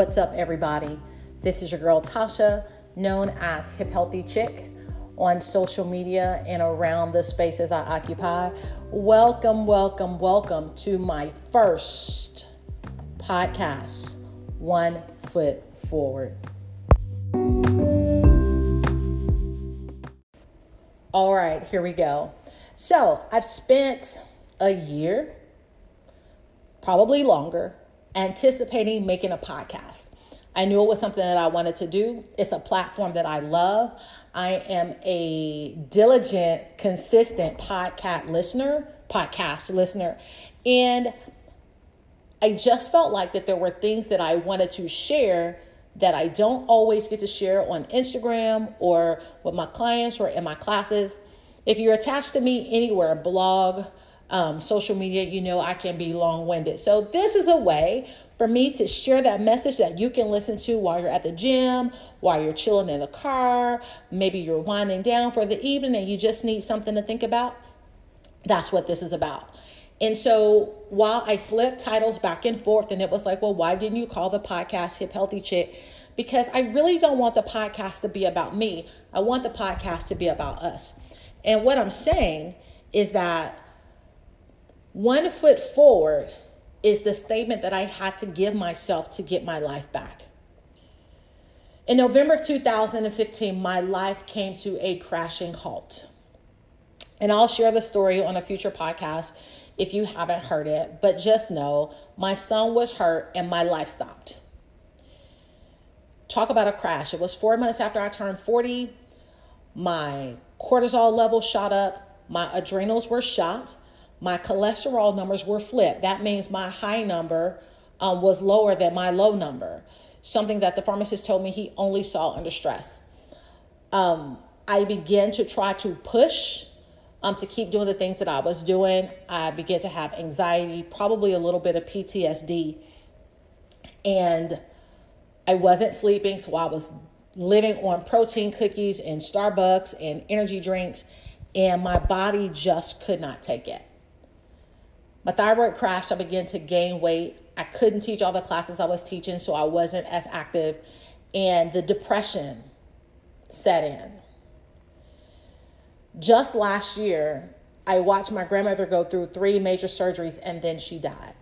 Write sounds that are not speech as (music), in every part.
What's up, everybody? This is your girl Tasha, known as Hip Healthy Chick on social media and around the spaces I occupy. Welcome, welcome, welcome to my first podcast, One Foot Forward. All right, here we go. So, I've spent a year, probably longer, anticipating making a podcast. I knew it was something that I wanted to do. It's a platform that I love. I am a diligent, consistent podcast listener, podcast listener, and I just felt like that there were things that I wanted to share that I don't always get to share on Instagram or with my clients or in my classes. If you're attached to me anywhere, blog, um, social media, you know I can be long winded. So, this is a way for me to share that message that you can listen to while you're at the gym, while you're chilling in the car, maybe you're winding down for the evening and you just need something to think about. That's what this is about. And so while I flipped titles back and forth, and it was like, well, why didn't you call the podcast Hip Healthy Chick? Because I really don't want the podcast to be about me. I want the podcast to be about us. And what I'm saying is that one foot forward is the statement that I had to give myself to get my life back. In November of 2015, my life came to a crashing halt. And I'll share the story on a future podcast if you haven't heard it, but just know my son was hurt and my life stopped. Talk about a crash. It was four months after I turned 40. My cortisol level shot up, my adrenals were shot, my cholesterol numbers were flipped. That means my high number um, was lower than my low number, something that the pharmacist told me he only saw under stress. Um, I began to try to push um, to keep doing the things that I was doing. I began to have anxiety, probably a little bit of PTSD. And I wasn't sleeping, so I was living on protein cookies and Starbucks and energy drinks, and my body just could not take it. My thyroid crashed. I began to gain weight. I couldn't teach all the classes I was teaching, so I wasn't as active, and the depression set in. Just last year, I watched my grandmother go through three major surgeries and then she died.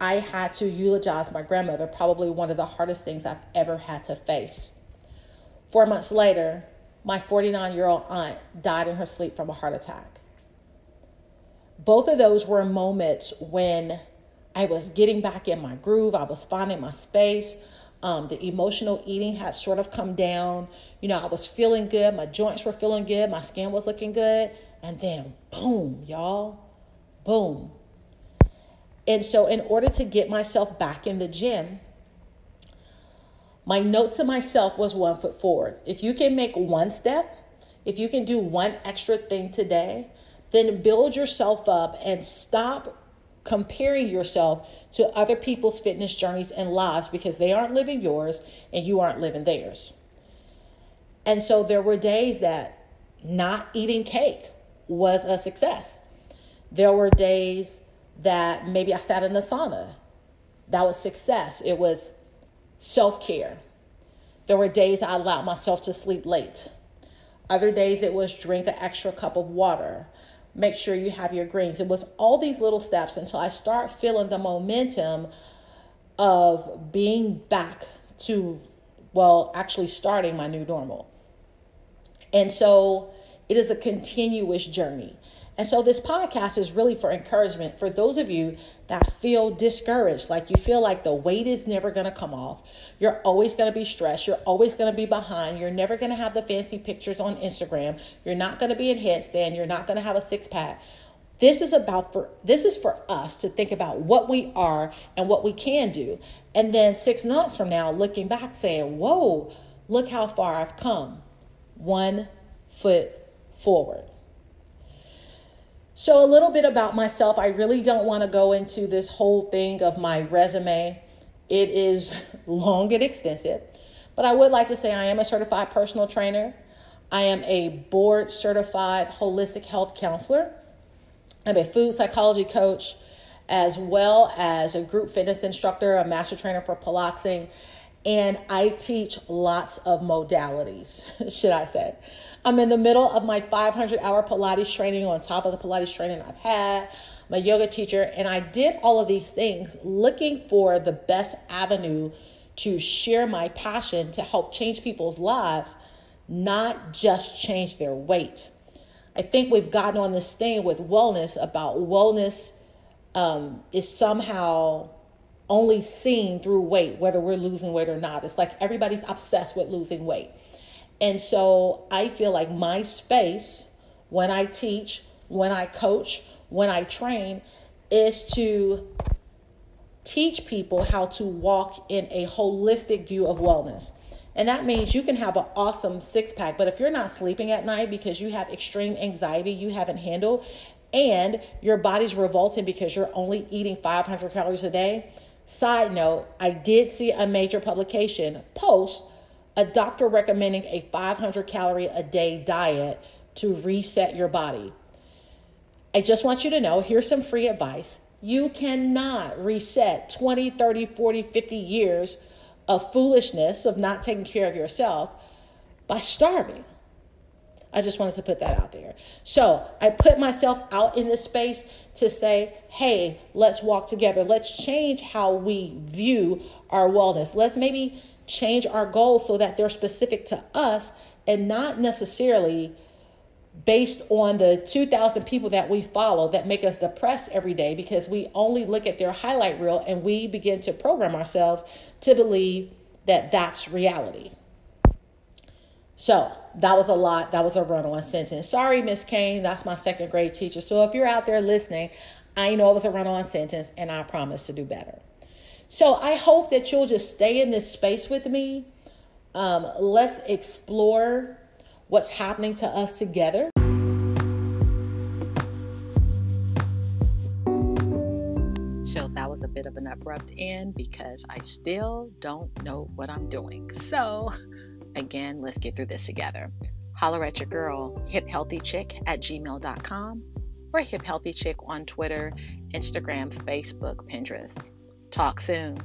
I had to eulogize my grandmother, probably one of the hardest things I've ever had to face. Four months later, my 49 year old aunt died in her sleep from a heart attack. Both of those were moments when I was getting back in my groove, I was finding my space. Um, the emotional eating had sort of come down. You know, I was feeling good. My joints were feeling good. My skin was looking good. And then, boom, y'all, boom. And so, in order to get myself back in the gym, my note to myself was one foot forward. If you can make one step, if you can do one extra thing today, then build yourself up and stop comparing yourself to other people's fitness journeys and lives because they aren't living yours and you aren't living theirs. And so there were days that not eating cake was a success. There were days that maybe I sat in a sauna. That was success. It was self care. There were days I allowed myself to sleep late. Other days it was drink an extra cup of water make sure you have your greens. It was all these little steps until I start feeling the momentum of being back to, well, actually starting my new normal. And so it is a continuous journey. And so this podcast is really for encouragement for those of you that feel discouraged, like you feel like the weight is never going to come off. You're always going to be stressed. You're always going to be behind. You're never going to have the fancy pictures on Instagram. You're not going to be in headstand. You're not going to have a six pack. This is about for this is for us to think about what we are and what we can do. And then 6 months from now looking back saying, "Whoa, look how far I've come." One foot forward. So, a little bit about myself. I really don't want to go into this whole thing of my resume, it is (laughs) long and extensive. But I would like to say I am a certified personal trainer, I am a board certified holistic health counselor, I'm a food psychology coach, as well as a group fitness instructor, a master trainer for Pilates, and I teach lots of modalities, (laughs) should I say. I'm in the middle of my 500 hour Pilates training on top of the Pilates training I've had, my yoga teacher, and I did all of these things looking for the best avenue to share my passion to help change people's lives, not just change their weight. I think we've gotten on this thing with wellness about wellness um, is somehow only seen through weight, whether we're losing weight or not. It's like everybody's obsessed with losing weight. And so I feel like my space when I teach, when I coach, when I train is to teach people how to walk in a holistic view of wellness. And that means you can have an awesome six pack, but if you're not sleeping at night because you have extreme anxiety you haven't handled, and your body's revolting because you're only eating 500 calories a day. Side note, I did see a major publication post a doctor recommending a 500 calorie a day diet to reset your body. I just want you to know here's some free advice. You cannot reset 20, 30, 40, 50 years of foolishness of not taking care of yourself by starving. I just wanted to put that out there. So I put myself out in this space to say, hey, let's walk together. Let's change how we view our wellness. Let's maybe change our goals so that they're specific to us and not necessarily based on the 2,000 people that we follow that make us depressed every day because we only look at their highlight reel and we begin to program ourselves to believe that that's reality. So that was a lot. That was a run on sentence. Sorry, Miss Kane. That's my second grade teacher. So if you're out there listening, I know it was a run on sentence and I promise to do better. So I hope that you'll just stay in this space with me. Um, let's explore what's happening to us together. So that was a bit of an abrupt end because I still don't know what I'm doing. So Again, let's get through this together. Holler at your girl, hiphealthychick at gmail.com or hiphealthychick on Twitter, Instagram, Facebook, Pinterest. Talk soon.